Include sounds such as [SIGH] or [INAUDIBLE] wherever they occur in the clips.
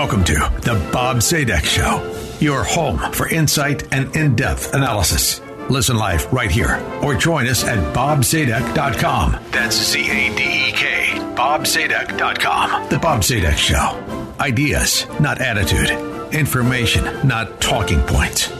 Welcome to the Bob Zadek Show, your home for insight and in depth analysis. Listen live right here or join us at bobzadek.com. That's Z A D E K, bobzadek.com. The Bob Zadek Show. Ideas, not attitude. Information, not talking points.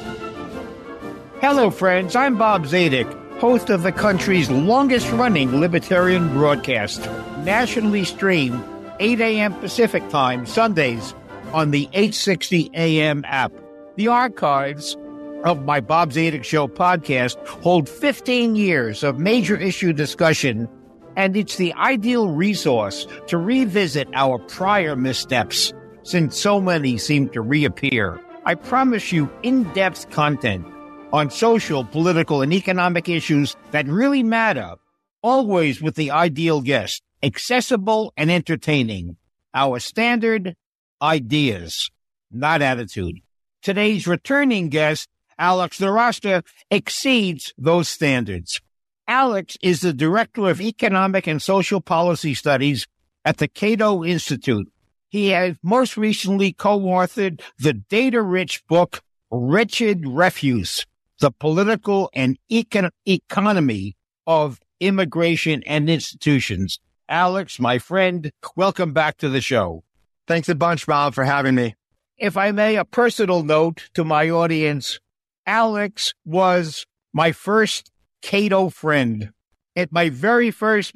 Hello, friends. I'm Bob Zadek, host of the country's longest running libertarian broadcast, nationally streamed 8 a.m. Pacific Time, Sundays on the 860 AM app. The archives of my Bob Zadek Show podcast hold 15 years of major issue discussion, and it's the ideal resource to revisit our prior missteps since so many seem to reappear. I promise you in depth content on social, political, and economic issues that really matter, always with the ideal guest, accessible and entertaining. Our standard ideas, not attitude. Today's returning guest, Alex Nowrasteh, exceeds those standards. Alex is the Director of Economic and Social Policy Studies at the Cato Institute. He has most recently co-authored the data-rich book, Wretched Refuse, the political and econ- economy of immigration and institutions. Alex, my friend, welcome back to the show. Thanks a bunch, Bob, for having me. If I may, a personal note to my audience. Alex was my first Cato friend at my very first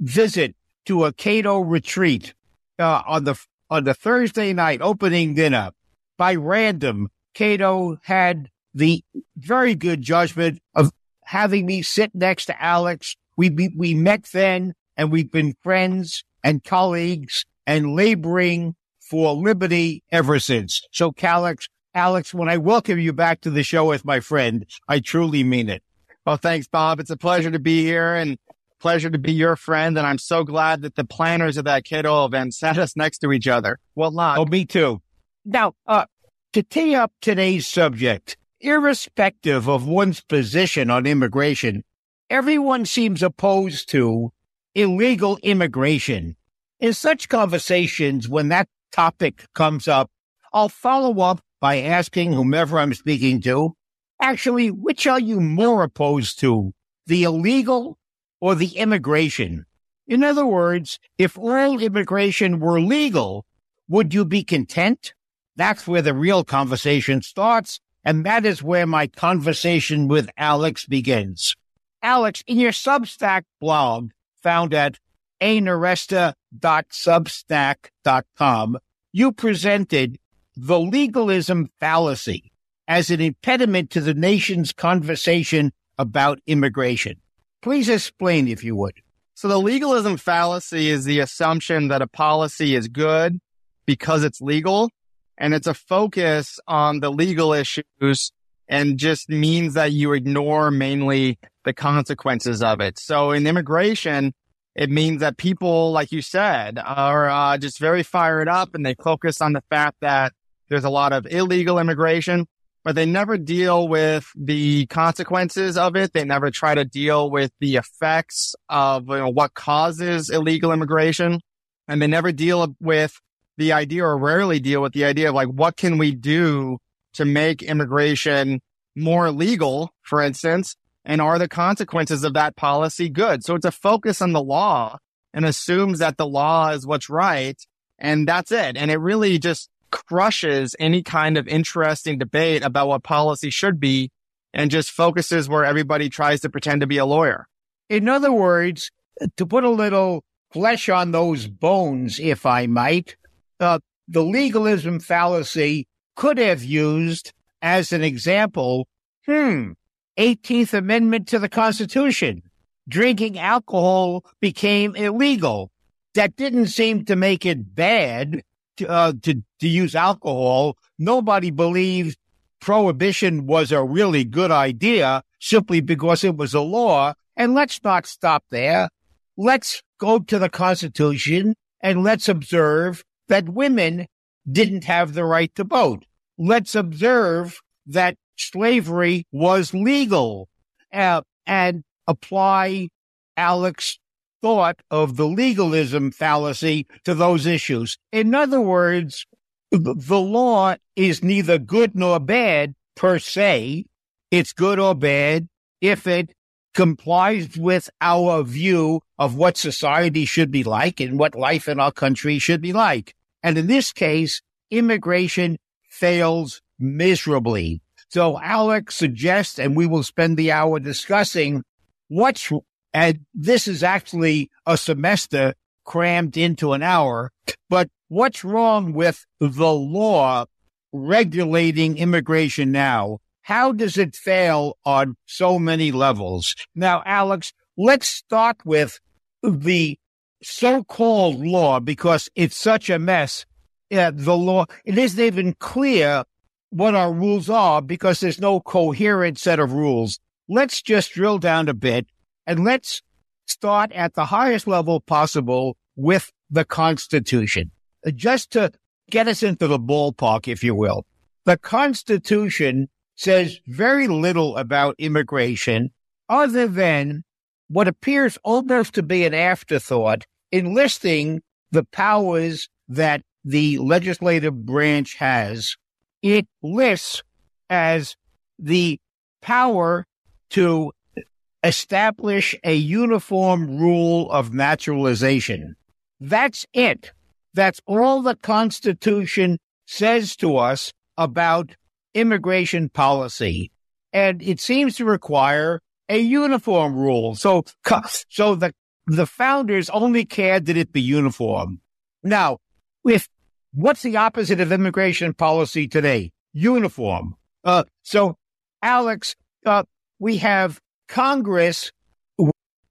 visit to a Cato retreat uh, on the on the Thursday night opening dinner. By random, Cato had the very good judgment of having me sit next to Alex. We we met then, and we've been friends and colleagues and laboring for liberty ever since. So, Alex, Alex, when I welcome you back to the show as my friend, I truly mean it. Well, thanks, Bob. It's a pleasure to be here and pleasure to be your friend. And I'm so glad that the planners of that Cato event sat us next to each other. Well, luck. Oh, me too. Now, uh, to tee up today's subject, irrespective of one's position on immigration, everyone seems opposed to illegal immigration. In such conversations, when that topic comes up, I'll follow up by asking whomever I'm speaking to, actually, which are you more opposed to, the illegal or the immigration? In other words, if all immigration were legal, would you be content? That's where the real conversation starts. And that is where my conversation with Alex begins. Alex, in your Substack blog found at anaresta.substack.com, you presented the legalism fallacy as an impediment to the nation's conversation about immigration. Please explain, if you would. So the legalism fallacy is the assumption that a policy is good because it's legal and it's a focus on the legal issues and just means that you ignore mainly the consequences of it. So in immigration, it means that people, like you said, are uh, just very fired up and they focus on the fact that there's a lot of illegal immigration, but they never deal with the consequences of it. They never try to deal with the effects of you know, what causes illegal immigration. And they never deal with the idea or rarely deal with the idea of like, what can we do to make immigration more legal, for instance? And are the consequences of that policy good? So it's a focus on the law and assumes that the law is what's right. And that's it. And it really just crushes any kind of interesting debate about what policy should be and just focuses where everybody tries to pretend to be a lawyer. In other words, to put a little flesh on those bones, if I might, uh, the legalism fallacy could have used as an example, hmm, 18th Amendment to the Constitution. Drinking alcohol became illegal. That didn't seem to make it bad to, uh, to, to use alcohol. Nobody believed prohibition was a really good idea simply because it was a law. And let's not stop there. Let's go to the Constitution and let's observe that women didn't have the right to vote. Let's observe that slavery was legal uh, and apply Alex thought of the legalism fallacy to those issues. In other words, the law is neither good nor bad per se. It's good or bad if it complies with our view of what society should be like and what life in our country should be like. And in this case, immigration fails miserably. So Alex suggests, and we will spend the hour discussing what's, and this is actually a semester crammed into an hour, but what's wrong with the law regulating immigration now? How does it fail on so many levels? Now, Alex, let's start with the so-called law because it's such a mess. The law, it isn't even clear what our rules are because there's no coherent set of rules. Let's just drill down a bit and let's start at the highest level possible with the Constitution, uh, just to get us into the ballpark, if you will. The Constitution says very little about immigration other than what appears almost to be an afterthought, enlisting the powers that the legislative branch has it lists as the power to establish a uniform rule of naturalization. That's it. That's all the Constitution says to us about immigration policy. And it seems to require a uniform rule. So, [LAUGHS] so the, the founders only cared that it be uniform. Now, if What's the opposite of immigration policy today? Uniform. Uh, so, Alex, uh, we have Congress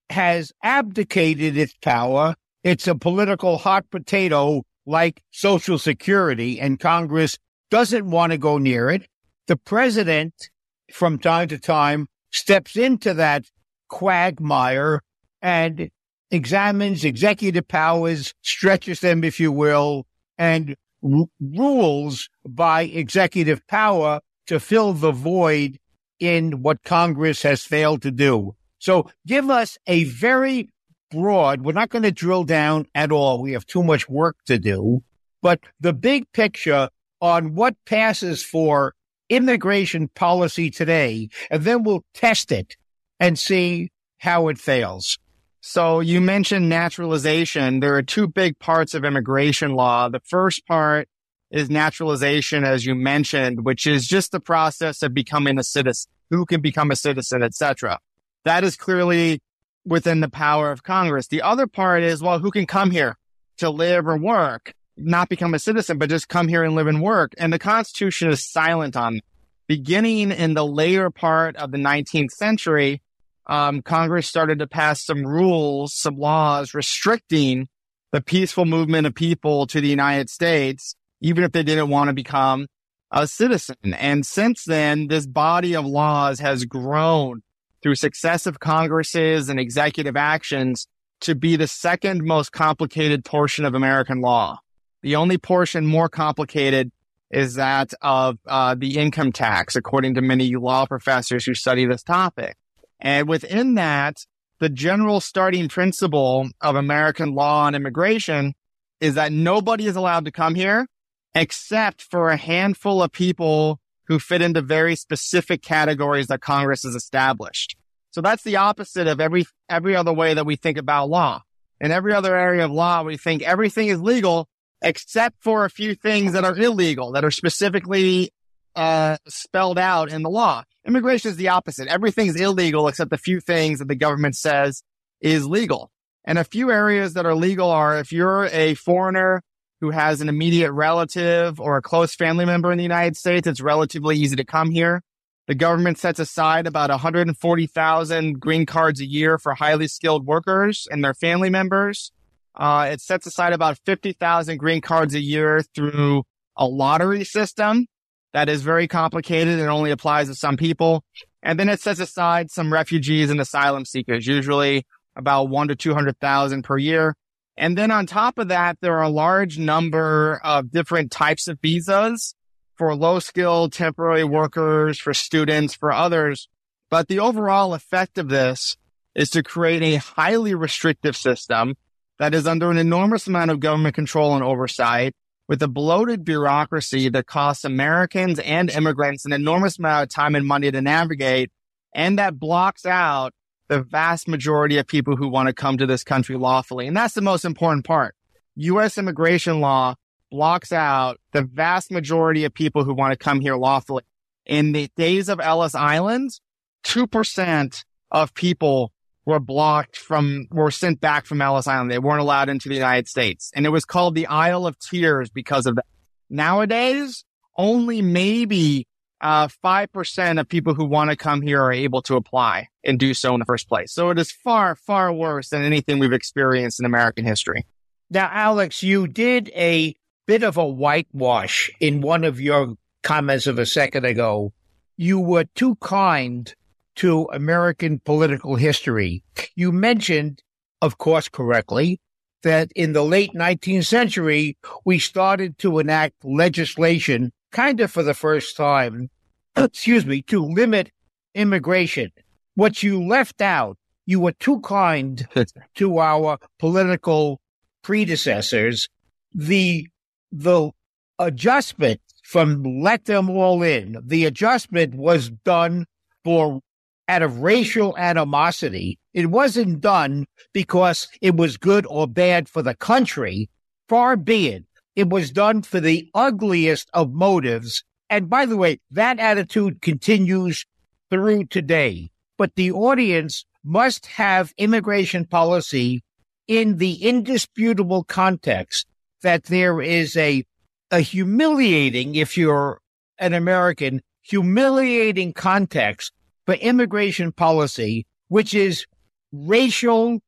has abdicated its power. It's a political hot potato like Social Security, and Congress doesn't want to go near it. The president, from time to time, steps into that quagmire and examines executive powers, stretches them, if you will, and r- rules by executive power to fill the void in what Congress has failed to do. So give us a very broad, we're not going to drill down at all. We have too much work to do, but the big picture on what passes for immigration policy today, and then we'll test it and see how it fails. So you mentioned naturalization. There are two big parts of immigration law. The first part is naturalization, as you mentioned, which is just the process of becoming a citizen, who can become a citizen, etc. That is clearly within the power of Congress. The other part is, well, who can come here to live or work, not become a citizen, but just come here and live and work. And the Constitution is silent on beginning in the later part of the 19th century um, Congress started to pass some rules, some laws restricting the peaceful movement of people to the United States, even if they didn't want to become a citizen. And since then, this body of laws has grown through successive Congresses and executive actions to be the second most complicated portion of American law. The only portion more complicated is that of uh, the income tax, according to many law professors who study this topic. And within that, the general starting principle of American law and immigration is that nobody is allowed to come here except for a handful of people who fit into very specific categories that Congress has established. So that's the opposite of every, every other way that we think about law. In every other area of law, we think everything is legal except for a few things that are illegal, that are specifically uh, spelled out in the law. Immigration is the opposite. Everything is illegal except a few things that the government says is legal. And a few areas that are legal are if you're a foreigner who has an immediate relative or a close family member in the United States, it's relatively easy to come here. The government sets aside about 140,000 green cards a year for highly skilled workers and their family members. Uh, it sets aside about 50,000 green cards a year through a lottery system that is very complicated and only applies to some people. And then it sets aside some refugees and asylum seekers, usually about one to 200,000 per year. And then on top of that, there are a large number of different types of visas for low skilled temporary workers, for students, for others. But the overall effect of this is to create a highly restrictive system that is under an enormous amount of government control and oversight with a bloated bureaucracy that costs Americans and immigrants an enormous amount of time and money to navigate and that blocks out the vast majority of people who want to come to this country lawfully. And that's the most important part. U.S. immigration law blocks out the vast majority of people who want to come here lawfully. In the days of Ellis Island, 2% of people were blocked from, were sent back from Ellis Island. They weren't allowed into the United States. And it was called the Isle of Tears because of that. Nowadays, only maybe uh, 5% of people who want to come here are able to apply and do so in the first place. So it is far, far worse than anything we've experienced in American history. Now, Alex, you did a bit of a whitewash in one of your comments of a second ago. You were too kind to American political history. You mentioned, of course, correctly, that in the late 19th century, we started to enact legislation kind of for the first time, [CLEARS THROAT] excuse me, to limit immigration. What you left out, you were too kind [LAUGHS] to our political predecessors. The, the adjustment from let them all in, the adjustment was done for out of racial animosity. It wasn't done because it was good or bad for the country. Far be it. It was done for the ugliest of motives. And by the way, that attitude continues through today. But the audience must have immigration policy in the indisputable context that there is a, a humiliating, if you're an American, humiliating context for immigration policy, which is racial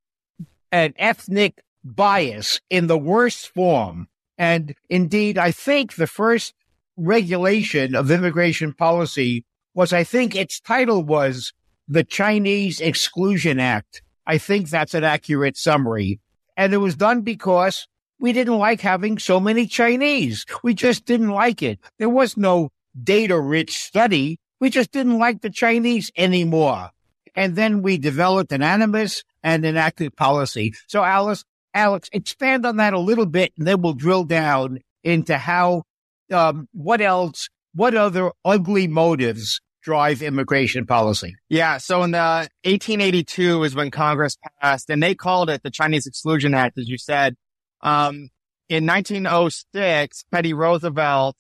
and ethnic bias in the worst form. And indeed, I think the first regulation of immigration policy was, I think its title was the Chinese Exclusion Act. I think that's an accurate summary. And it was done because we didn't like having so many Chinese. We just didn't like it. There was no data rich study. We just didn't like the Chinese anymore. And then we developed an animus and an active policy. So Alice, Alex, expand on that a little bit, and then we'll drill down into how, um, what else, what other ugly motives drive immigration policy. Yeah. So in the 1882 is when Congress passed, and they called it the Chinese Exclusion Act, as you said. Um, in 1906, Teddy Roosevelt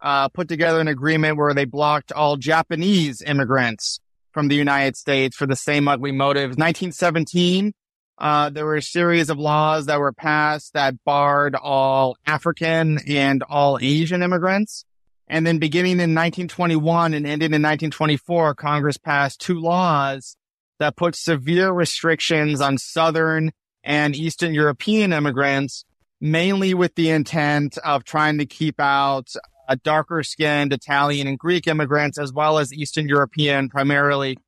uh, put together an agreement where they blocked all Japanese immigrants from the United States for the same ugly motives. 1917, uh, there were a series of laws that were passed that barred all African and all Asian immigrants. And then beginning in 1921 and ending in 1924, Congress passed two laws that put severe restrictions on Southern and Eastern European immigrants, mainly with the intent of trying to keep out uh, darker skinned Italian and Greek immigrants, as well as Eastern European, primarily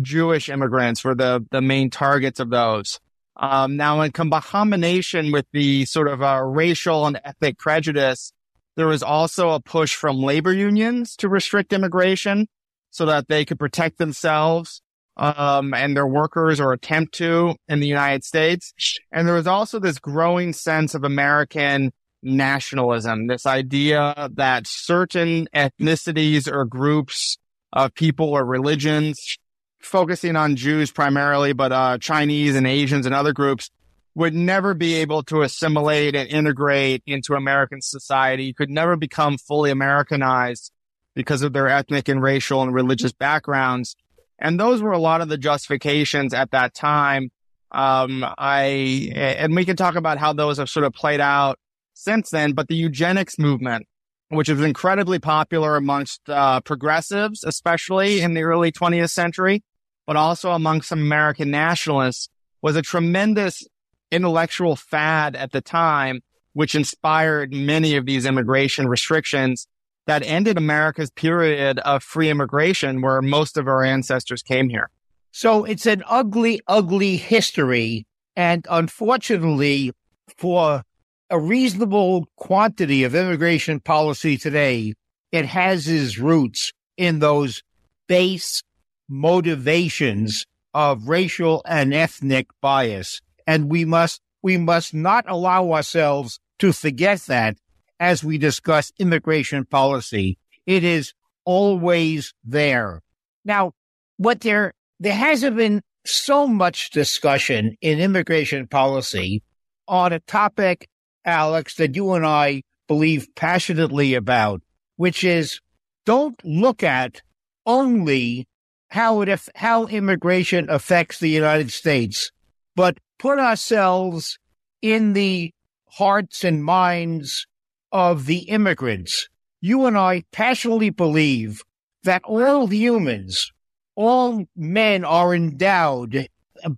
Jewish immigrants were the, the main targets of those. Um, now, in combination with the sort of uh, racial and ethnic prejudice, there was also a push from labor unions to restrict immigration so that they could protect themselves um, and their workers or attempt to in the United States. And there was also this growing sense of American nationalism, this idea that certain ethnicities or groups of people or religions focusing on Jews primarily, but uh, Chinese and Asians and other groups would never be able to assimilate and integrate into American society, could never become fully Americanized because of their ethnic and racial and religious backgrounds. And those were a lot of the justifications at that time. Um, I, and we can talk about how those have sort of played out since then, but the eugenics movement which was incredibly popular amongst uh, progressives, especially in the early 20th century, but also amongst some American nationalists, was a tremendous intellectual fad at the time, which inspired many of these immigration restrictions that ended America's period of free immigration where most of our ancestors came here. So it's an ugly, ugly history. And unfortunately, for a reasonable quantity of immigration policy today, it has its roots in those base motivations of racial and ethnic bias. And we must, we must not allow ourselves to forget that as we discuss immigration policy. It is always there. Now, what there, there hasn't been so much discussion in immigration policy on a topic, Alex, that you and I believe passionately about, which is don't look at only how it, how immigration affects the United States, but put ourselves in the hearts and minds of the immigrants. You and I passionately believe that all humans, all men are endowed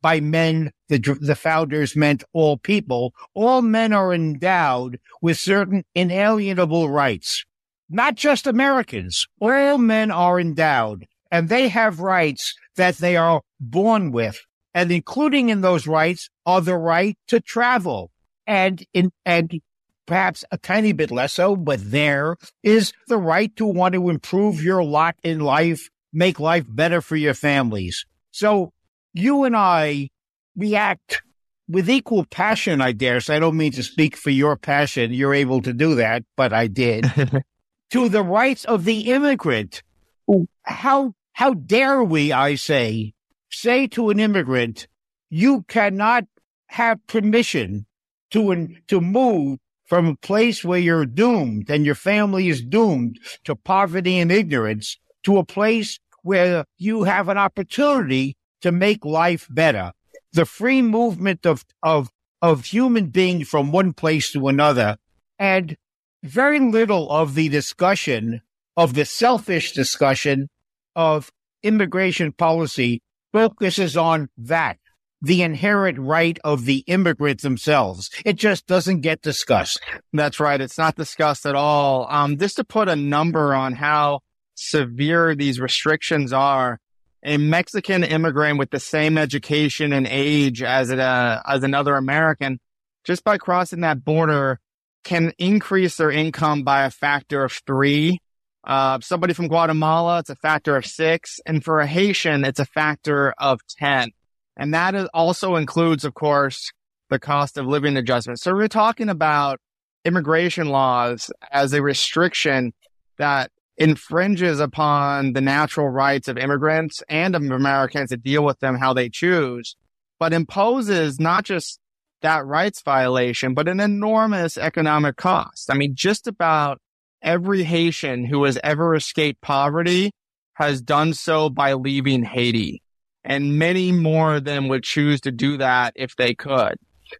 by men, the, the founders meant all people. All men are endowed with certain inalienable rights. Not just Americans. All men are endowed and they have rights that they are born with. And including in those rights are the right to travel and in, and perhaps a tiny bit less so, but there is the right to want to improve your lot in life, make life better for your families. So you and I react with equal passion, I dare say. I don't mean to speak for your passion. You're able to do that, but I did. [LAUGHS] to the rights of the immigrant. How, how dare we, I say, say to an immigrant, you cannot have permission to, to move from a place where you're doomed and your family is doomed to poverty and ignorance to a place where you have an opportunity to make life better. The free movement of, of, of human beings from one place to another and very little of the discussion of the selfish discussion of immigration policy focuses on that the inherent right of the immigrants themselves. It just doesn't get discussed. That's right. It's not discussed at all. Um, just to put a number on how severe these restrictions are, a Mexican immigrant with the same education and age as a, uh, as another American, just by crossing that border, can increase their income by a factor of three. Uh, somebody from Guatemala, it's a factor of six. And for a Haitian, it's a factor of 10. And that also includes, of course, the cost of living adjustment. So we're talking about immigration laws as a restriction that infringes upon the natural rights of immigrants and of Americans to deal with them how they choose, but imposes not just that rights violation, but an enormous economic cost. I mean, just about every Haitian who has ever escaped poverty has done so by leaving Haiti and many more of them would choose to do that if they could.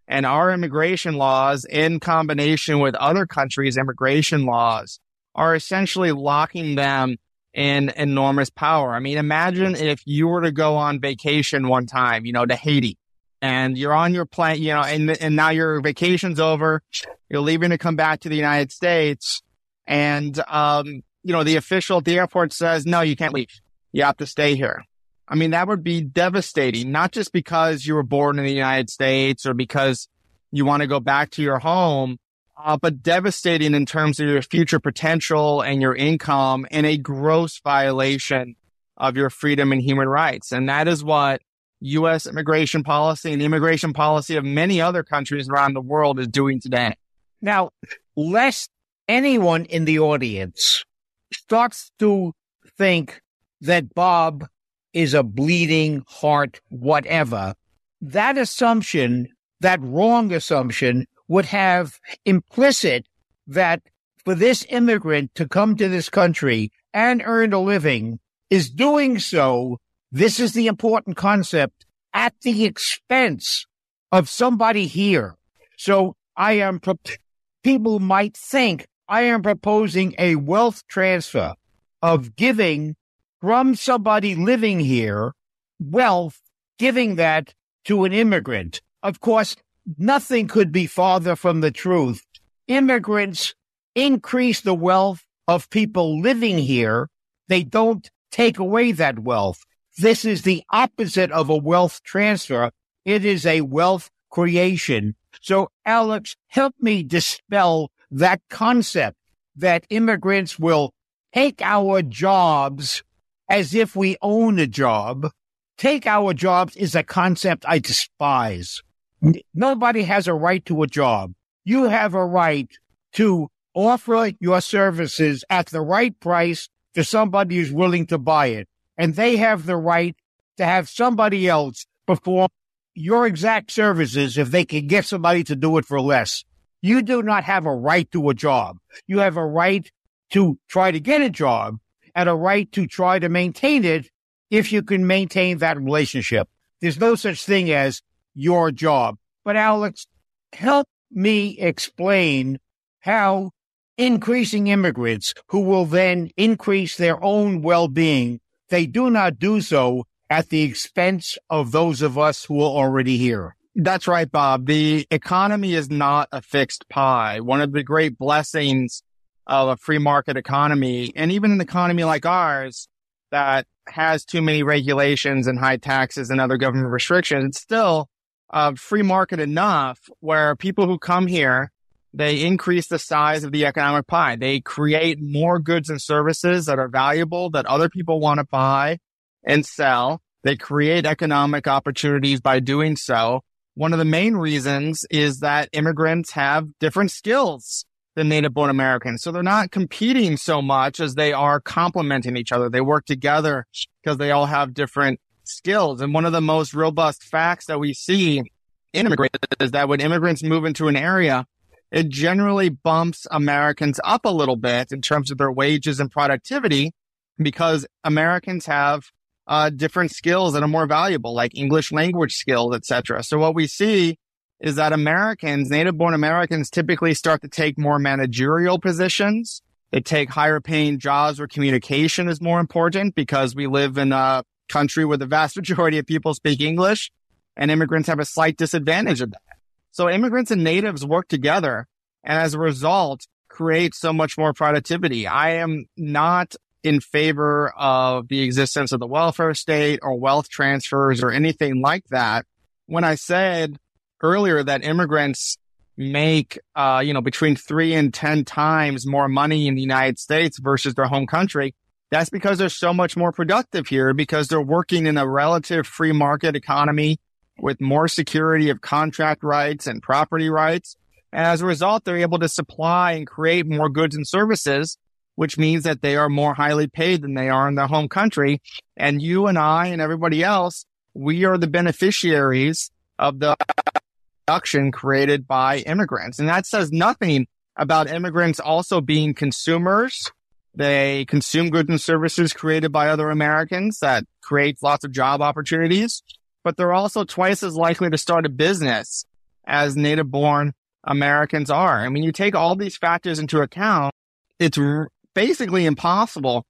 And our immigration laws, in combination with other countries' immigration laws, are essentially locking them in enormous power. I mean, imagine if you were to go on vacation one time, you know, to Haiti and you're on your plane, you know, and, and now your vacation's over. You're leaving to come back to the United States. And, um, you know, the official at the airport says, no, you can't leave. You have to stay here. I mean, that would be devastating, not just because you were born in the United States or because you want to go back to your home, uh, but devastating in terms of your future potential and your income and a gross violation of your freedom and human rights. And that is what U.S. immigration policy and the immigration policy of many other countries around the world is doing today. Now, lest anyone in the audience starts to think that Bob is a bleeding heart, whatever. That assumption, that wrong assumption would have implicit that for this immigrant to come to this country and earn a living is doing so. This is the important concept at the expense of somebody here. So I am, people might think I am proposing a wealth transfer of giving from somebody living here wealth, giving that to an immigrant. Of course, nothing could be farther from the truth. Immigrants increase the wealth of people living here. They don't take away that wealth. This is the opposite of a wealth transfer. It is a wealth creation. So, Alex, help me dispel that concept that immigrants will take our jobs as if we own a job. Take our jobs is a concept I despise. Nobody has a right to a job. You have a right to offer your services at the right price to somebody who's willing to buy it. And they have the right to have somebody else perform your exact services if they can get somebody to do it for less. You do not have a right to a job. You have a right to try to get a job and a right to try to maintain it if you can maintain that relationship. There's no such thing as your job. But Alex, help me explain how increasing immigrants who will then increase their own well-being, they do not do so at the expense of those of us who are already here. That's right, Bob. The economy is not a fixed pie. One of the great blessings of a free market economy, and even an economy like ours that has too many regulations and high taxes and other government restrictions, still uh, free market enough where people who come here, they increase the size of the economic pie. They create more goods and services that are valuable that other people want to buy and sell. They create economic opportunities by doing so. One of the main reasons is that immigrants have different skills than native born Americans. So they're not competing so much as they are complementing each other. They work together because they all have different skills. And one of the most robust facts that we see in immigrants is that when immigrants move into an area, it generally bumps Americans up a little bit in terms of their wages and productivity because Americans have uh, different skills that are more valuable, like English language skills, etc. So what we see is that Americans, native born Americans typically start to take more managerial positions. They take higher paying jobs where communication is more important because we live in a country where the vast majority of people speak English and immigrants have a slight disadvantage of that. So immigrants and natives work together and as a result create so much more productivity. I am not in favor of the existence of the welfare state or wealth transfers or anything like that. When I said earlier that immigrants make, uh, you know, between three and 10 times more money in the United States versus their home country, that's because they're so much more productive here because they're working in a relative free market economy with more security of contract rights and property rights. And as a result, they're able to supply and create more goods and services, which means that they are more highly paid than they are in their home country. And you and I and everybody else, we are the beneficiaries of the production created by immigrants. And that says nothing about immigrants also being consumers they consume goods and services created by other Americans that creates lots of job opportunities, but they're also twice as likely to start a business as native born Americans are. I mean, you take all these factors into account, it's basically impossible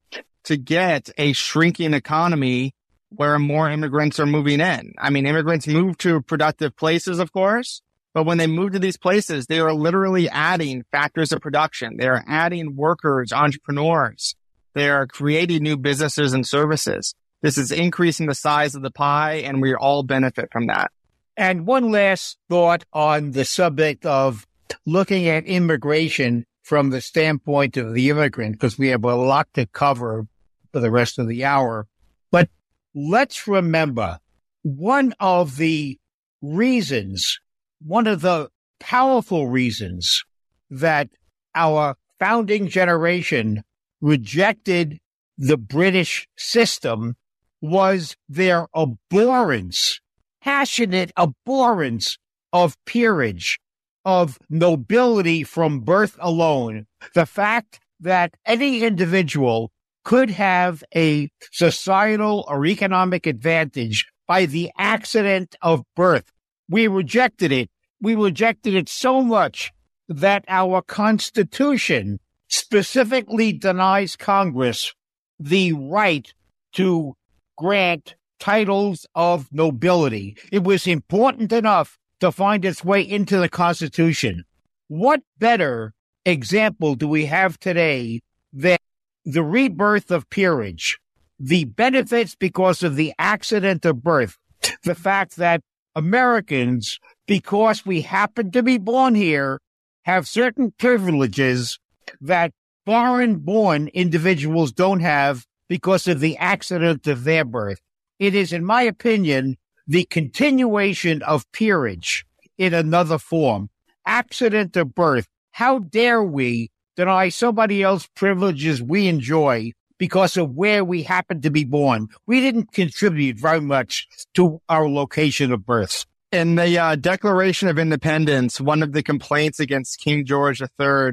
to get a shrinking economy where more immigrants are moving in. I mean, immigrants move to productive places, of course, but when they move to these places, they are literally adding factors of production. They are adding workers, entrepreneurs. They are creating new businesses and services. This is increasing the size of the pie and we all benefit from that. And one last thought on the subject of looking at immigration from the standpoint of the immigrant, because we have a lot to cover for the rest of the hour. But let's remember one of the reasons one of the powerful reasons that our founding generation rejected the British system was their abhorrence, passionate abhorrence of peerage, of nobility from birth alone. The fact that any individual could have a societal or economic advantage by the accident of birth. We rejected it we rejected it so much that our Constitution specifically denies Congress the right to grant titles of nobility. It was important enough to find its way into the Constitution. What better example do we have today than the rebirth of peerage? The benefits because of the accident of birth, the fact that Americans, because we happen to be born here, have certain privileges that foreign born individuals don't have because of the accident of their birth. It is, in my opinion, the continuation of peerage in another form. Accident of birth. How dare we deny somebody else privileges we enjoy because of where we happen to be born? We didn't contribute very much to our location of birth. In the uh, Declaration of Independence, one of the complaints against King George III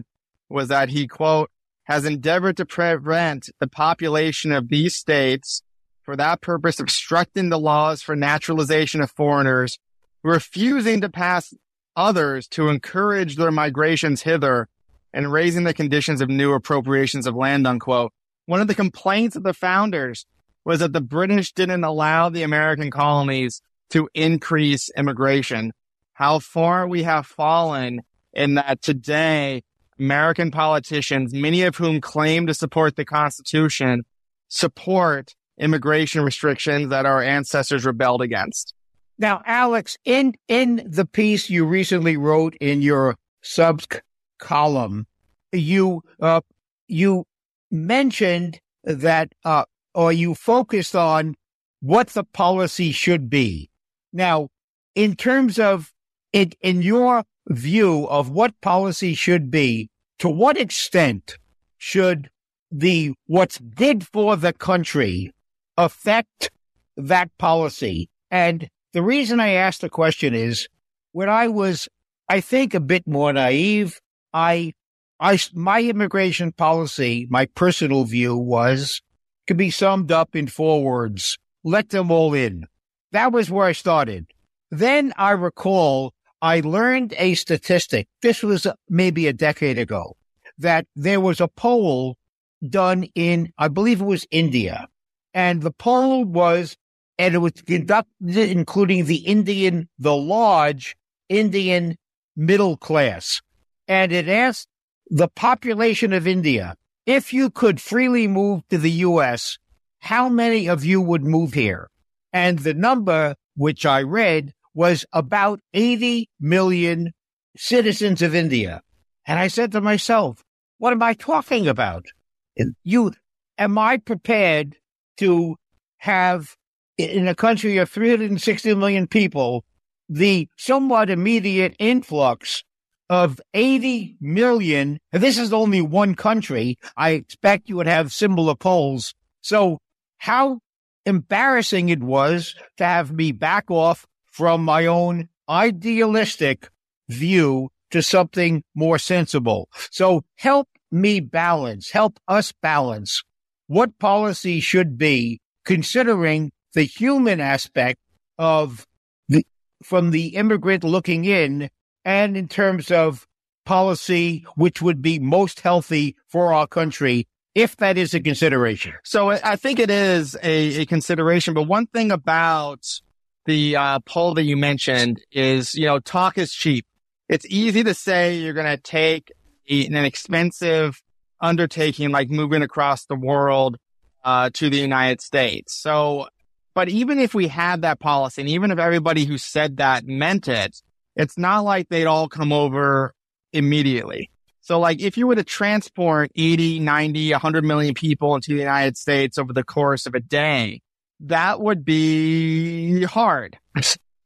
was that he, quote, has endeavored to prevent the population of these states for that purpose obstructing the laws for naturalization of foreigners, refusing to pass others to encourage their migrations hither, and raising the conditions of new appropriations of land, unquote. One of the complaints of the founders was that the British didn't allow the American colonies to increase immigration. How far we have fallen in that today, American politicians, many of whom claim to support the Constitution, support immigration restrictions that our ancestors rebelled against. Now, Alex, in, in the piece you recently wrote in your subs column, you, uh, you mentioned that, uh, or you focused on what the policy should be. Now, in terms of it, in your view of what policy should be, to what extent should the what's good for the country affect that policy? And the reason I asked the question is when I was, I think, a bit more naive, I, I, my immigration policy, my personal view was could be summed up in four words. Let them all in. That was where I started. Then I recall I learned a statistic. This was maybe a decade ago that there was a poll done in, I believe it was India. And the poll was, and it was conducted including the Indian, the large Indian middle class. And it asked the population of India, if you could freely move to the U.S., how many of you would move here? And the number, which I read, was about 80 million citizens of India. And I said to myself, what am I talking about? You, am I prepared to have in a country of 360 million people, the somewhat immediate influx of 80 million. This is only one country. I expect you would have similar polls. So how embarrassing it was to have me back off from my own idealistic view to something more sensible. So help me balance, help us balance what policy should be considering the human aspect of the, from the immigrant looking in and in terms of policy, which would be most healthy for our country if that is a consideration. So I think it is a, a consideration, but one thing about the uh, poll that you mentioned is, you know, talk is cheap. It's easy to say you're going to take an expensive undertaking like moving across the world uh, to the United States. So, but even if we had that policy and even if everybody who said that meant it, it's not like they'd all come over immediately. So like if you were to transport 80, 90, 100 million people into the United States over the course of a day, that would be hard.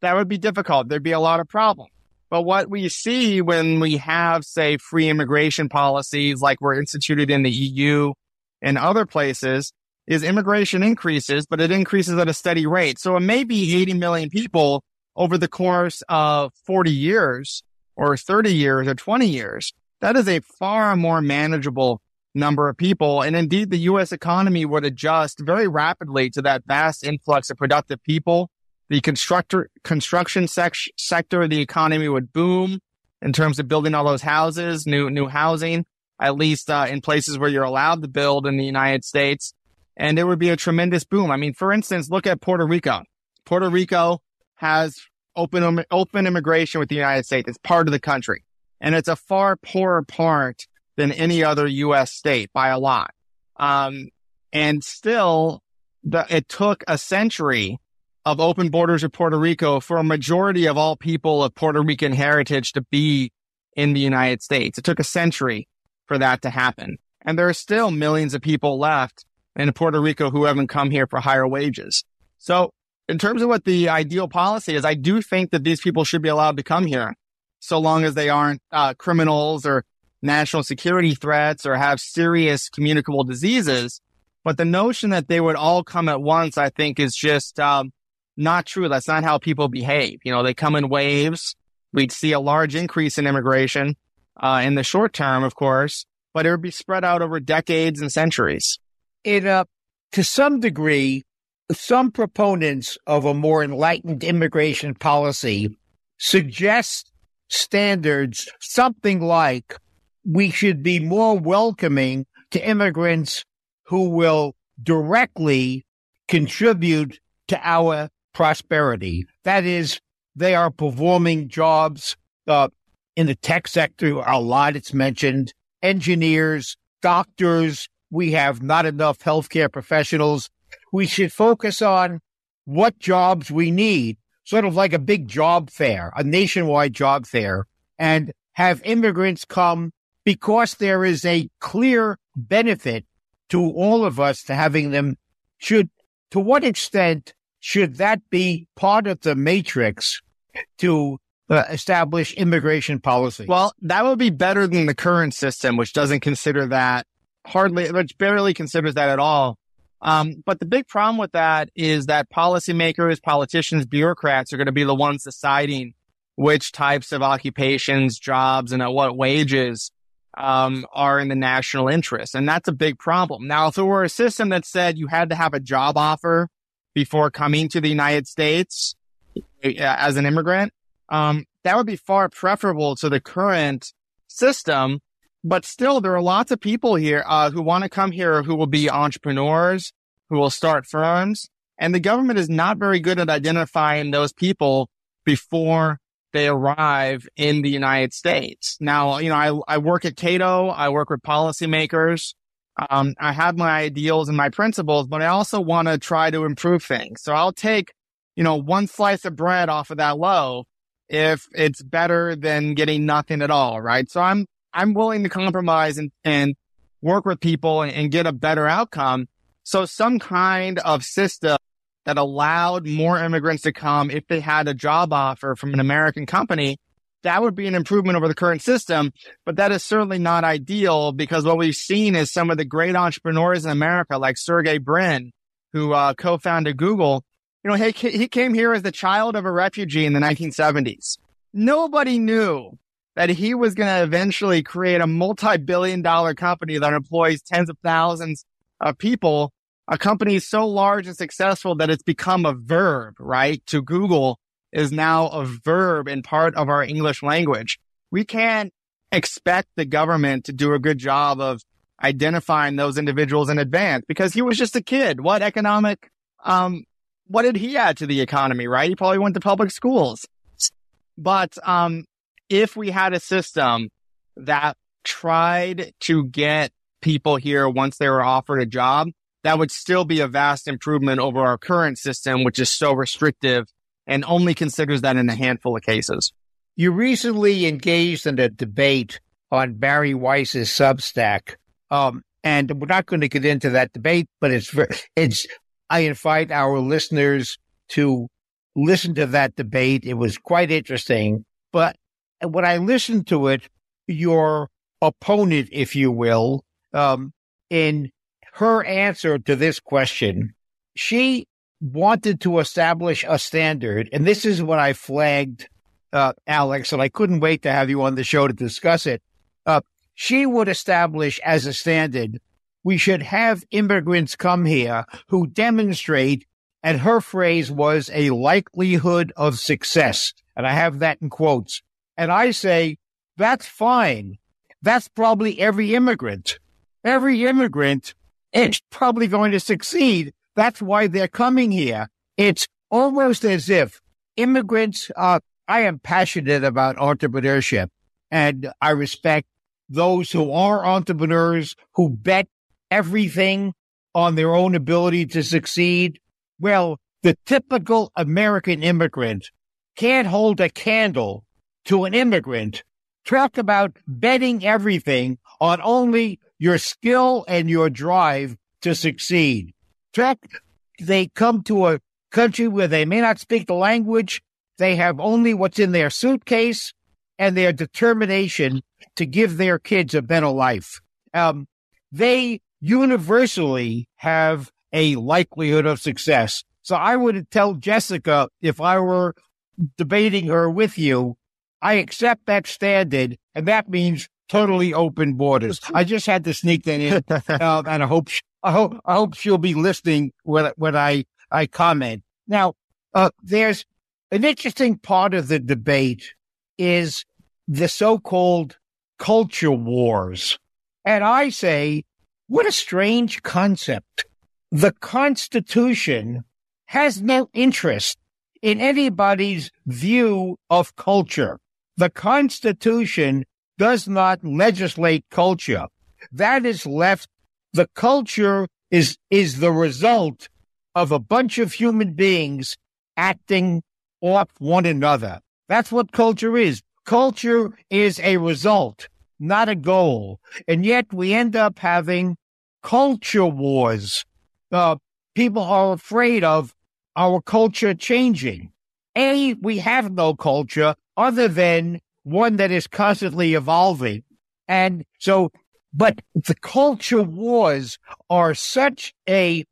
that would be difficult. There'd be a lot of problems. But what we see when we have, say, free immigration policies like were instituted in the EU and other places is immigration increases, but it increases at a steady rate. So it may be 80 million people over the course of 40 years or 30 years or 20 years. That is a far more manageable number of people. And indeed, the U.S. economy would adjust very rapidly to that vast influx of productive people. The constructor, construction sec- sector of the economy would boom in terms of building all those houses, new, new housing. at least uh, in places where you're allowed to build in the United States. And it would be a tremendous boom. I mean, for instance, look at Puerto Rico. Puerto Rico has open, open immigration with the United States. It's part of the country and it's a far poorer part than any other U.S. state by a lot. Um, and still the, it took a century of open borders with Puerto Rico for a majority of all people of Puerto Rican heritage to be in the United States. It took a century for that to happen. And there are still millions of people left in Puerto Rico who haven't come here for higher wages. So in terms of what the ideal policy is, I do think that these people should be allowed to come here so long as they aren't uh, criminals or national security threats or have serious communicable diseases. But the notion that they would all come at once, I think is just, um, not true. That's not how people behave. You know, they come in waves. We'd see a large increase in immigration, uh, in the short term, of course, but it would be spread out over decades and centuries. It, uh, to some degree, some proponents of a more enlightened immigration policy suggest standards something like we should be more welcoming to immigrants who will directly contribute to our prosperity. That is, they are performing jobs uh, in the tech sector. A lot it's mentioned. Engineers, doctors. We have not enough healthcare professionals. We should focus on what jobs we need, sort of like a big job fair, a nationwide job fair, and have immigrants come because there is a clear benefit to all of us to having them. Should, to what extent should that be part of the matrix to uh, establish immigration policy? Well, that would be better than the current system, which doesn't consider that hardly, which barely considers that at all. Um, but the big problem with that is that policymakers, politicians, bureaucrats are going to be the ones deciding which types of occupations, jobs, and at what wages um, are in the national interest. And that's a big problem. Now, if it were a system that said you had to have a job offer before coming to the United States eh, as an immigrant, um, that would be far preferable to the current system. But still, there are lots of people here uh, who want to come here who will be entrepreneurs, who will start firms. And the government is not very good at identifying those people before they arrive in the United States. Now, you know, I, I work at Cato. I work with policymakers. Um, I have my ideals and my principles, but I also want to try to improve things. So I'll take, you know, one slice of bread off of that loaf if it's better than getting nothing at all. Right. So I'm, I'm willing to compromise and, and work with people and, and get a better outcome. So some kind of system that allowed more immigrants to come if they had a job offer from an American company that would be an improvement over the current system, but that is certainly not ideal because what we've seen is some of the great entrepreneurs in America, like Sergey Brin, who uh, co-founded Google. You know, he, he came here as the child of a refugee in the 1970s. Nobody knew that he was going to eventually create a multi-billion dollar company that employs tens of thousands of people. A company so large and successful that it's become a verb, right? To Google is now a verb and part of our English language. We can't expect the government to do a good job of identifying those individuals in advance because he was just a kid. What economic, um, what did he add to the economy, right? He probably went to public schools. But, um, if we had a system that tried to get people here once they were offered a job, that would still be a vast improvement over our current system, which is so restrictive and only considers that in a handful of cases. You recently engaged in a debate on Bari Weiss's Substack. Um, and we're not going to get into that debate, but it's, it's, I invite our listeners to listen to that debate. It was quite interesting. But when I listened to it, your opponent, if you will, um, in her answer to this question, she wanted to establish a standard, and this is what I flagged, uh, Alex, and I couldn't wait to have you on the show to discuss it. Uh, she would establish as a standard, we should have immigrants come here who demonstrate, and her phrase was a likelihood of success. And I have that in quotes. And I say, that's fine. that's probably every immigrant. Every immigrant is probably going to succeed. That's why they're coming here. It's almost as if immigrants, are, I am passionate about entrepreneurship and I respect those who are entrepreneurs who bet everything on their own ability to succeed. Well, the typical American immigrant can't hold a candle to an immigrant. Talk about betting everything on only your skill and your drive to succeed. Track, they come to a country where they may not speak the language. They have only what's in their suitcase and their determination to give their kids a better life. Um, they universally have a likelihood of success. So I would tell Jessica if I were debating her with you, I accept that standard, and that means totally open borders. I just had to sneak that in, [LAUGHS] uh, and I hope I hope I hope she'll be listening when when I I comment. Now, uh, there's an interesting part of the debate is the so-called culture wars, and I say, what a strange concept. The Constitution has no interest in anybody's view of culture. The Constitution does not legislate culture. That is left. The culture is, is the result of a bunch of human beings acting off one another. That's what culture is. Culture is a result, not a goal. And yet we end up having culture wars. Uh, people are afraid of our culture changing. A, we have no culture other than one that is constantly evolving. And so, but the culture wars are such a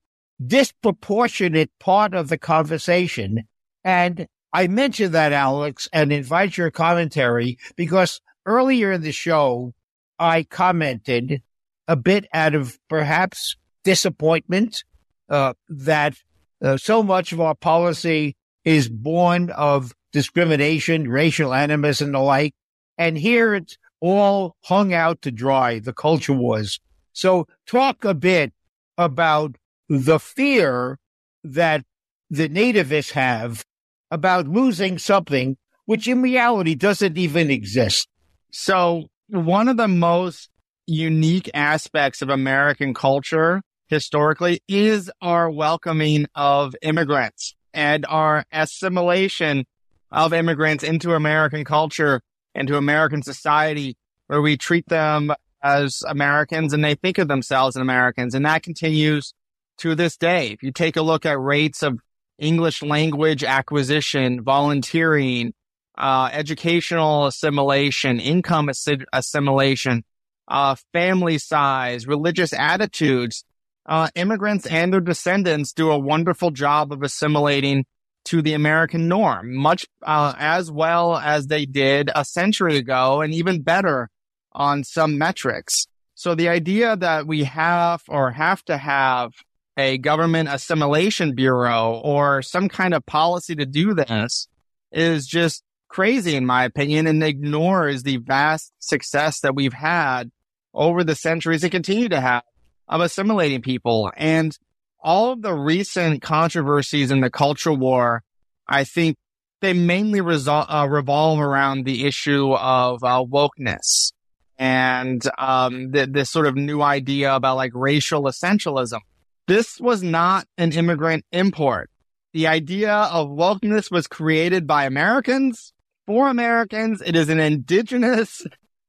disproportionate part of the conversation. And I mentioned that, Alex, and invite your commentary because earlier in the show, I commented a bit out of perhaps disappointment uh, that uh, so much of our policy is born of discrimination, racial animus, and the like. And here it's all hung out to dry, the culture wars. So talk a bit about the fear that the nativists have about losing something which in reality doesn't even exist. So one of the most unique aspects of American culture historically is our welcoming of immigrants and our assimilation of immigrants into American culture, into American society, where we treat them as Americans and they think of themselves as Americans. And that continues to this day. If you take a look at rates of English language acquisition, volunteering, uh, educational assimilation, income assimilation, uh, family size, religious attitudes, uh, immigrants and their descendants do a wonderful job of assimilating to the American norm, much uh, as well as they did a century ago, and even better on some metrics. So the idea that we have or have to have a government assimilation bureau or some kind of policy to do this is just crazy, in my opinion, and ignores the vast success that we've had over the centuries and continue to have of assimilating people. And all of the recent controversies in the culture war, I think they mainly resol- uh, revolve around the issue of uh, wokeness and um, th- this sort of new idea about like racial essentialism. This was not an immigrant import. The idea of wokeness was created by Americans for Americans. It is an indigenous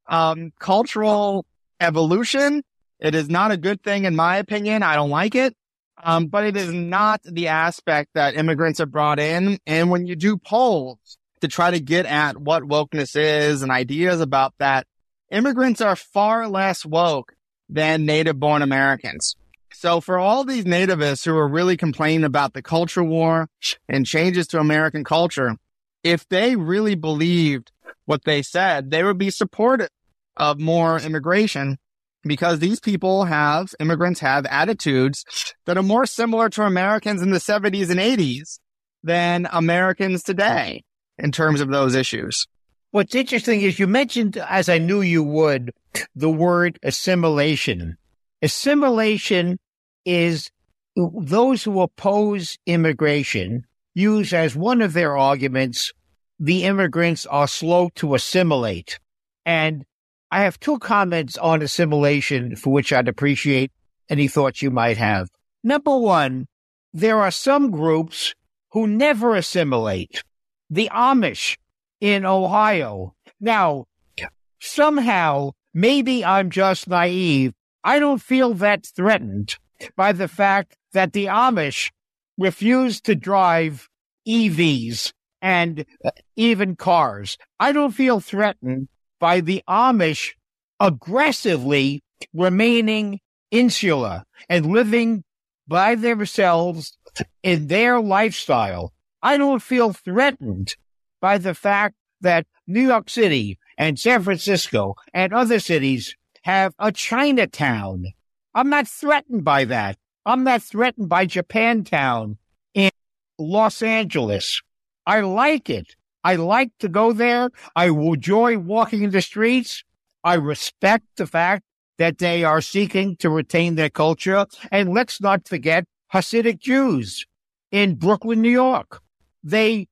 um, cultural evolution it is not a good thing, in my opinion. I don't like it. Um, but it is not the aspect that immigrants have brought in. And when you do polls to try to get at what wokeness is and ideas about that, immigrants are far less woke than native born Americans. So for all these nativists who are really complaining about the culture war and changes to American culture, if they really believed what they said, they would be supportive of more immigration because these people have, immigrants have attitudes that are more similar to Americans in the 70s and 80s than Americans today in terms of those issues. what's interesting is you mentioned, as I knew you would, the word assimilation. Assimilation is those who oppose immigration use as one of their arguments the immigrants are slow to assimilate. And I have two comments on assimilation for which I'd appreciate any thoughts you might have. Number one, there are some groups who never assimilate. The Amish in Ohio. Now, somehow, maybe I'm just naive. I don't feel that threatened by the fact that the Amish refuse to drive EVs and even cars. I don't feel threatened by the Amish aggressively remaining insular and living by themselves in their lifestyle. I don't feel threatened by the fact that New York City and San Francisco and other cities have a Chinatown. I'm not threatened by that. I'm not threatened by Japantown in Los Angeles. I like it. I like to go there. I enjoy walking in the streets. I respect the fact that they are seeking to retain their culture. And let's not forget Hasidic Jews in Brooklyn, New York. They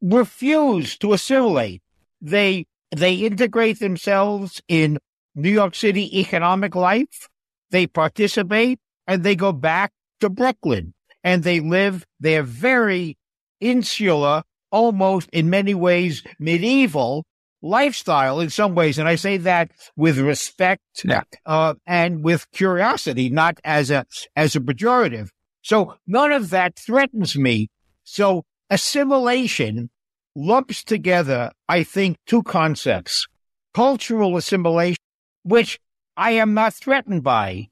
refuse to assimilate. They, they integrate themselves in New York City economic life. They participate and they go back to Brooklyn and they live their very insular, almost in many ways medieval lifestyle in some ways. And I say that with respect yeah. uh, and with curiosity, not as a, as a pejorative. So none of that threatens me. So assimilation lumps together, I think, two concepts. Cultural assimilation, which I am not threatened by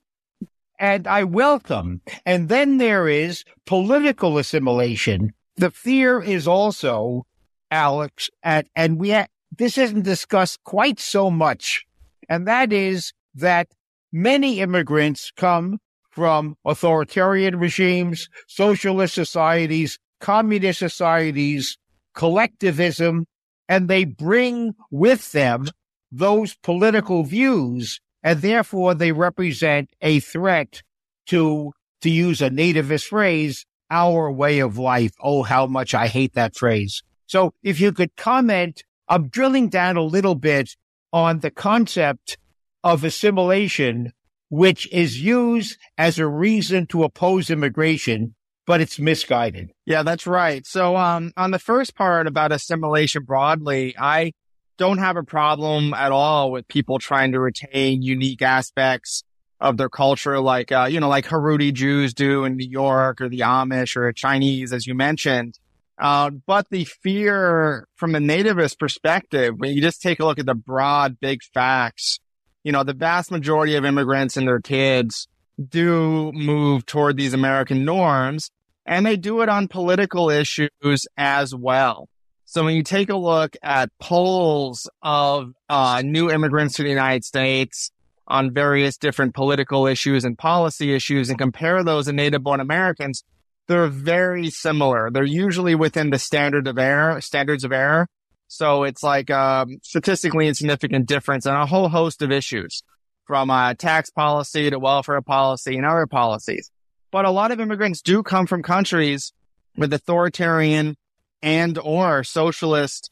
and I welcome. And then there is political assimilation, the fear is also, Alex, at, and we ha- this isn't discussed quite so much, and that is that many immigrants come from authoritarian regimes, socialist societies, communist societies, collectivism, and they bring with them those political views, and therefore they represent a threat to, to use a nativist phrase, our way of life. Oh, how much I hate that phrase. So if you could comment, I'm drilling down a little bit on the concept of assimilation, which is used as a reason to oppose immigration, but it's misguided. Yeah, that's right. So, um, on the first part about assimilation broadly, I don't have a problem at all with people trying to retain unique aspects of their culture, like, uh, you know, like Haredi Jews do in New York or the Amish or Chinese, as you mentioned. Uh, but the fear from a nativist perspective, when you just take a look at the broad, big facts, you know, the vast majority of immigrants and their kids do move toward these American norms and they do it on political issues as well. So when you take a look at polls of uh, new immigrants to the United States, on various different political issues and policy issues and compare those to native born Americans, they're very similar. They're usually within the standard of error, standards of error. So it's like um, statistically insignificant difference on a whole host of issues from uh, tax policy to welfare policy and other policies. But a lot of immigrants do come from countries with authoritarian and or socialist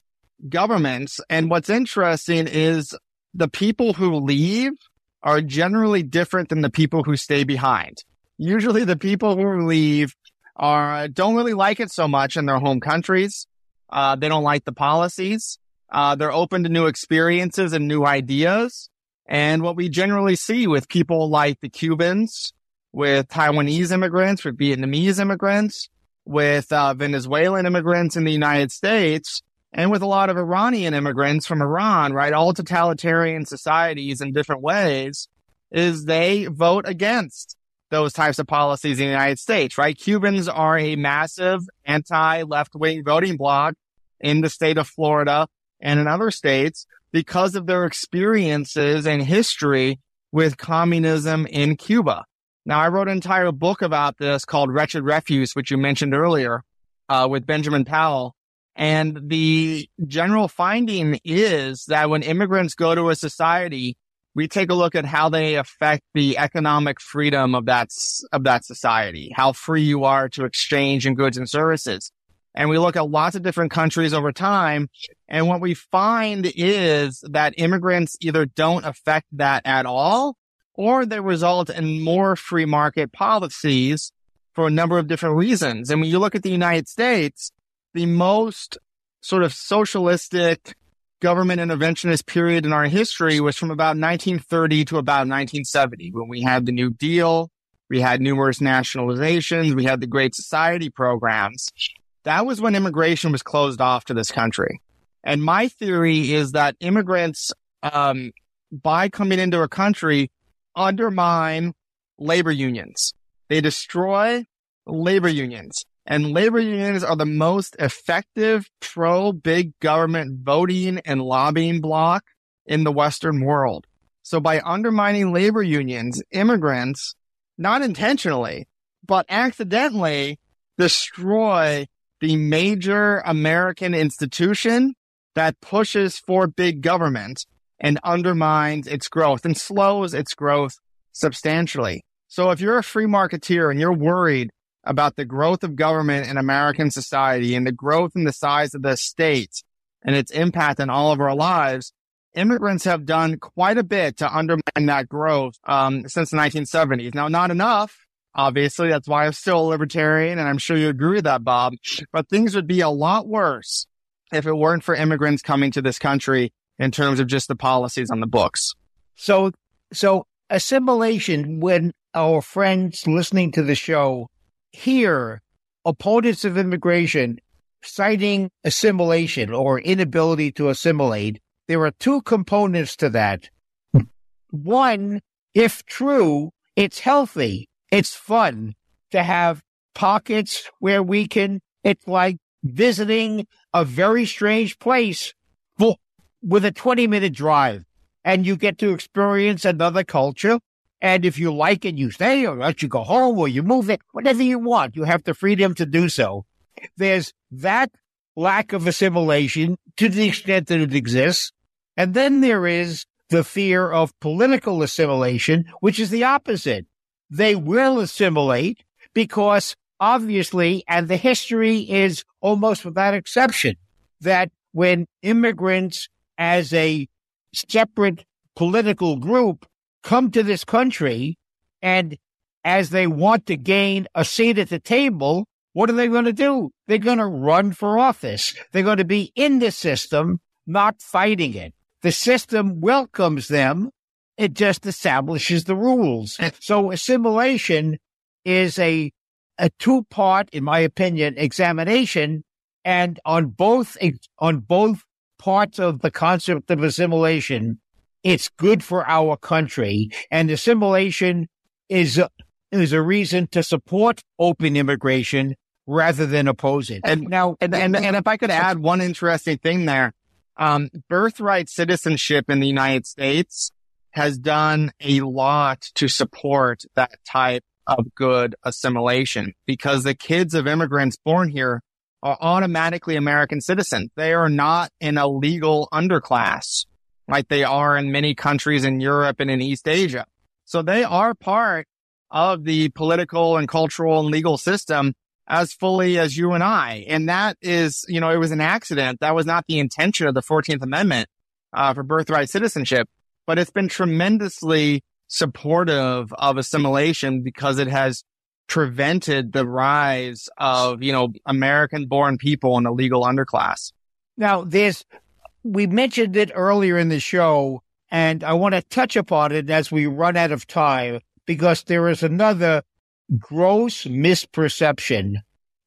governments. And what's interesting is the people who leave are generally different than the people who stay behind. Usually the people who leave are, don't really like it so much in their home countries. Uh, they don't like the policies. Uh, they're open to new experiences and new ideas. And what we generally see with people like the Cubans, with Taiwanese immigrants, with Vietnamese immigrants, with uh, Venezuelan immigrants in the United States, and with a lot of Iranian immigrants from Iran, right? All totalitarian societies in different ways is they vote against those types of policies in the United States, right? Cubans are a massive anti left wing voting bloc in the state of Florida and in other states because of their experiences and history with communism in Cuba. Now, I wrote an entire book about this called Wretched Refuse, which you mentioned earlier, uh, with Benjamin Powell And the general finding is that when immigrants go to a society, we take a look at how they affect the economic freedom of that, of that society, how free you are to exchange in goods and services. And we look at lots of different countries over time. And what we find is that immigrants either don't affect that at all, or they result in more free market policies for a number of different reasons. And when you look at the United States, the most sort of socialistic government interventionist period in our history was from about 1930 to about 1970 when we had the New Deal. We had numerous nationalizations. We had the Great Society programs. That was when immigration was closed off to this country. And my theory is that immigrants, um, by coming into a country, undermine labor unions. They destroy labor unions. And labor unions are the most effective pro big government voting and lobbying bloc in the Western world. So by undermining labor unions, immigrants, not intentionally, but accidentally destroy the major American institution that pushes for big government and undermines its growth and slows its growth substantially. So if you're a free marketeer and you're worried about the growth of government in American society and the growth in the size of the state and its impact on all of our lives, immigrants have done quite a bit to undermine that growth um, since the 1970s. Now, not enough. Obviously, that's why I'm still a libertarian, and I'm sure you agree with that, Bob. But things would be a lot worse if it weren't for immigrants coming to this country in terms of just the policies on the books. So, so assimilation, when our friends listening to the show hear opponents of immigration citing assimilation or inability to assimilate, there are two components to that. One, if true, it's healthy. It's fun to have pockets where we can, it's like visiting a very strange place with a 20 minute drive and you get to experience another culture. And if you like it, you stay or else you go home or you move it, whatever you want. You have the freedom to do so. There's that lack of assimilation to the extent that it exists. And then there is the fear of political assimilation, which is the opposite. They will assimilate because obviously, and the history is almost without exception, that when immigrants as a separate political group come to this country and as they want to gain a seat at the table, what are they going to do? They're going to run for office. They're going to be in the system, not fighting it. The system welcomes them. It just establishes the rules. Eh. So assimilation is a, a two part, in my opinion, examination. And on both, on both parts of the concept of assimilation, it's good for our country. And assimilation is a, is a reason to support open immigration rather than oppose it. And now, and, and, and if I could add one interesting thing there, um, birthright citizenship in the United States has done a lot to support that type of good assimilation because the kids of immigrants born here are automatically American citizens. They are not in a legal underclass like they are in many countries in Europe and in East Asia. So they are part of the political and cultural and legal system as fully as you and I. And that is, you know, it was an accident. That was not the intention of the 14th Amendment uh, for birthright citizenship, but it's been tremendously supportive of assimilation because it has prevented the rise of, you know, American born people in the legal underclass. Now, there's, we mentioned it earlier in the show, and I want to touch upon it as we run out of time because there is another gross misperception.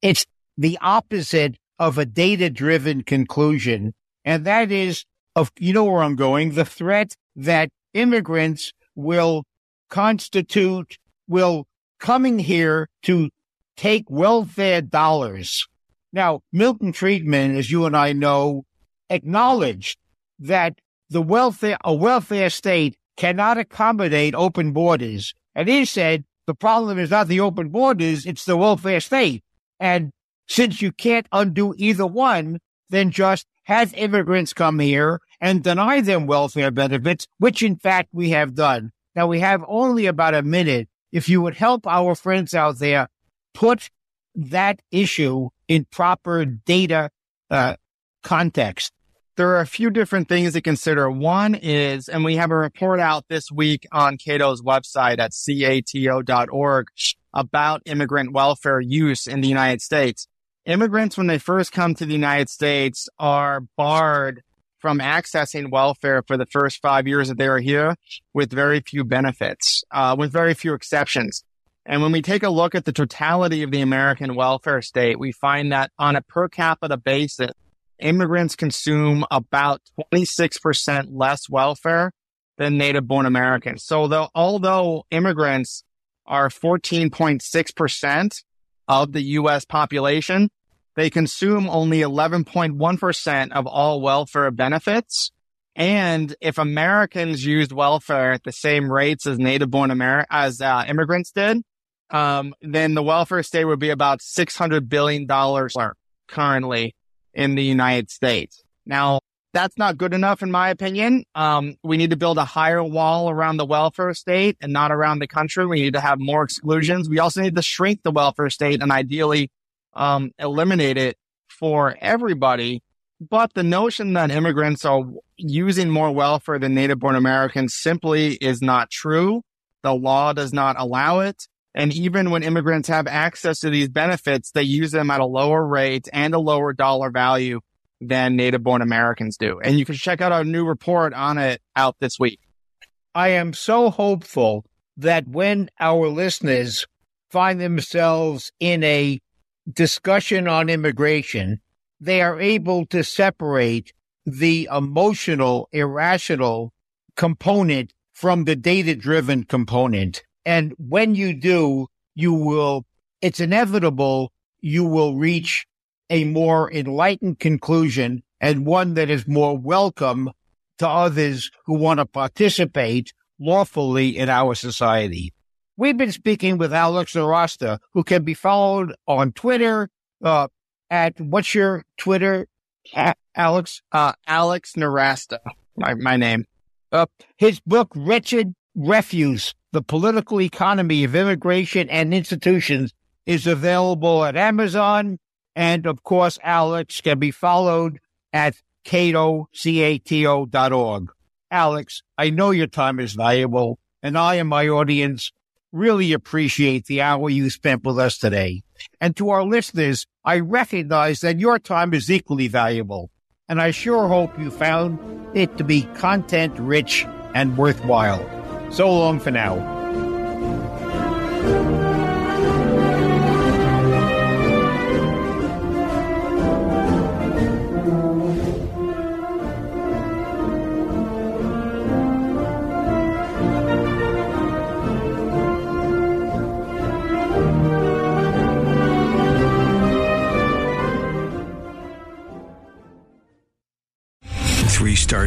It's the opposite of a data driven conclusion. And that is of, you know where I'm going, the threat that immigrants will constitute, will coming here to take welfare dollars. Now, Milton Friedman, as you and I know, acknowledged that the welfare, a welfare state cannot accommodate open borders. And he said the problem is not the open borders, it's the welfare state. And since you can't undo either one, then just have immigrants come here and deny them welfare benefits, which in fact we have done. Now we have only about a minute. If you would help our friends out there put that issue in proper data uh, context. There are a few different things to consider. One is, and we have a report out this week on Cato's website at cato.org about immigrant welfare use in the United States. Immigrants, when they first come to the United States, are barred from accessing welfare for the first five years that they are here with very few benefits, uh, with very few exceptions. And when we take a look at the totality of the American welfare state, we find that on a per capita basis, immigrants consume about 26% less welfare than native born Americans. So though, although immigrants are 14.6% of the U.S. population, they consume only 11.1% of all welfare benefits. And if Americans used welfare at the same rates as native born Amer- as uh, immigrants did, um, then the welfare state would be about $600 billion currently in the United States. Now, that's not good enough, in my opinion. Um, we need to build a higher wall around the welfare state and not around the country. We need to have more exclusions. We also need to shrink the welfare state and ideally um, eliminate it for everybody. But the notion that immigrants are using more welfare than native born Americans simply is not true. The law does not allow it. And even when immigrants have access to these benefits, they use them at a lower rate and a lower dollar value than native born Americans do. And you can check out our new report on it out this week. I am so hopeful that when our listeners find themselves in a discussion on immigration, they are able to separate the emotional, irrational component from the data driven component. And when you do, you will, it's inevitable you will reach a more enlightened conclusion and one that is more welcome to others who want to participate lawfully in our society. We've been speaking with Alex Nowrasteh, who can be followed on Twitter uh, at what's your Twitter, Alex? Uh, Alex Nowrasteh, my, my name. Uh, his book, Wretched Refuse, The Political Economy of Immigration and Institutions, is available at Amazon. And of course, Alex can be followed at cato, C-A-T-O dot org. Alex, I know your time is valuable, and I and my audience really appreciate the hour you spent with us today. And to our listeners, I recognize that your time is equally valuable. And I sure hope you found it to be content rich and worthwhile. So long for now.